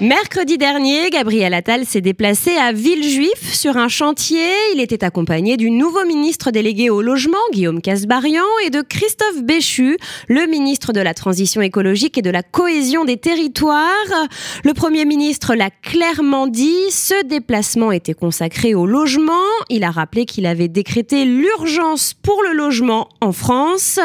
Mercredi dernier, Gabriel Attal s'est déplacé à Villejuif sur un chantier. Il était accompagné du nouveau ministre délégué au logement, Guillaume Casbarian, et de Christophe Béchu, le ministre de la Transition écologique et de la cohésion des territoires. Le Premier ministre l'a clairement dit, ce déplacement était consacré au logement. Il a rappelé qu'il avait décrété l'urgence pour le logement en France.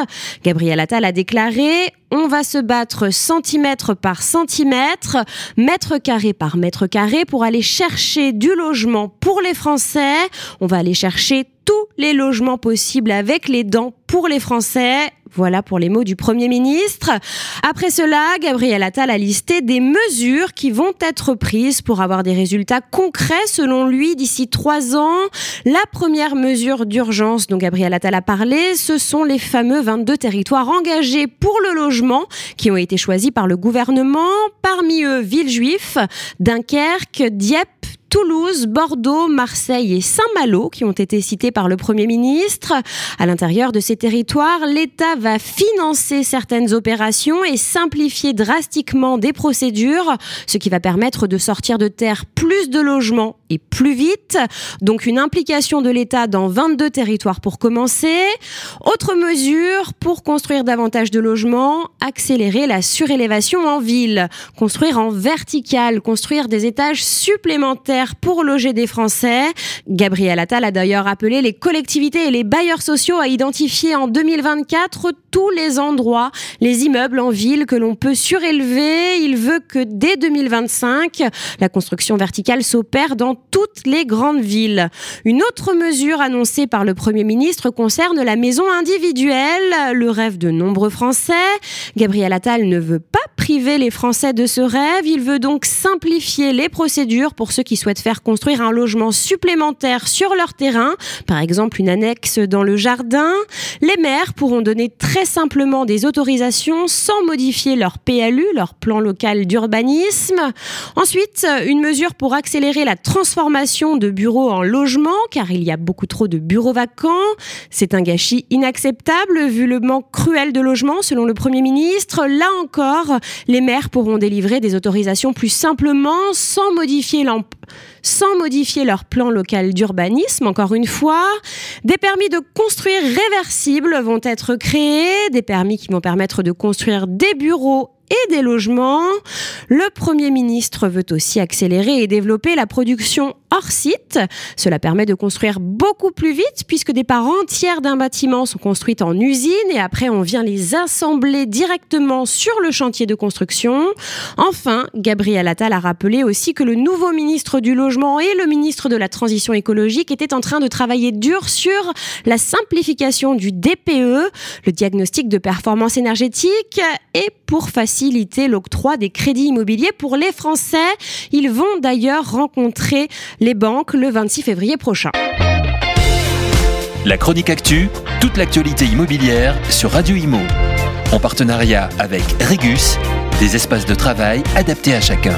Gabriel Attal a déclaré on va se battre centimètre par centimètre, mètre carré par mètre carré pour aller chercher du logement pour les Français. On va aller chercher tous les logements possibles avec les dents pour les Français. Voilà pour les mots du Premier ministre. Après cela, Gabriel Attal a listé des mesures qui vont être prises pour avoir des résultats concrets selon lui d'ici trois ans. La première mesure d'urgence dont Gabriel Attal a parlé, ce sont les fameux 22 territoires engagés pour le logement qui ont été choisis par le gouvernement. Parmi eux, Villejuif, Dunkerque, Dieppe, Toulouse, Bordeaux, Marseille et Saint-Malo qui ont été cités par le Premier ministre. À l'intérieur de ces territoires, l'État va financer certaines opérations et simplifier drastiquement des procédures, ce qui va permettre de sortir de terre plus de logements et plus vite. Donc une implication de l'État dans 22 territoires pour commencer. Autre mesure pour construire davantage de logements, accélérer la surélévation en ville, construire en vertical, construire des étages supplémentaires pour loger des Français. Gabriel Attal a d'ailleurs appelé les collectivités et les bailleurs sociaux à identifier en 2024 tous les endroits, les immeubles en ville que l'on peut surélever. Il veut que dès 2025, la construction verticale s'opère dans toutes les grandes villes. Une autre mesure annoncée par le Premier ministre concerne la maison individuelle, le rêve de nombreux Français. Gabriel Attal ne veut pas priver les Français de ce rêve. Il veut donc simplifier les procédures pour ceux qui souhaitent faire construire un logement supplémentaire sur leur terrain, par exemple une annexe dans le jardin. Les maires pourront donner très simplement des autorisations sans modifier leur PLU, leur plan local d'urbanisme. Ensuite, une mesure pour accélérer la transformation de bureaux en logements, car il y a beaucoup trop de bureaux vacants. C'est un gâchis inacceptable vu le manque cruel de logements, selon le Premier ministre. Là encore, les maires pourront délivrer des autorisations plus simplement, sans modifier leur plan local d'urbanisme, encore une fois. Des permis de construire réversibles vont être créés, des permis qui vont permettre de construire des bureaux et des logements. Le Premier ministre veut aussi accélérer et développer la production hors site. Cela permet de construire beaucoup plus vite puisque des parts entières d'un bâtiment sont construites en usine et après on vient les assembler directement sur le chantier de construction. Enfin, Gabriel Attal a rappelé aussi que le nouveau ministre du Logement et le ministre de la Transition écologique étaient en train de travailler dur sur la simplification du DPE, le diagnostic de performance énergétique, et pour faciliter l'octroi des crédits immobiliers pour les Français. Ils vont d'ailleurs rencontrer les banques le 26 février prochain. La chronique actu, toute l'actualité immobilière sur Radio Imo. En partenariat avec Regus, des espaces de travail adaptés à chacun.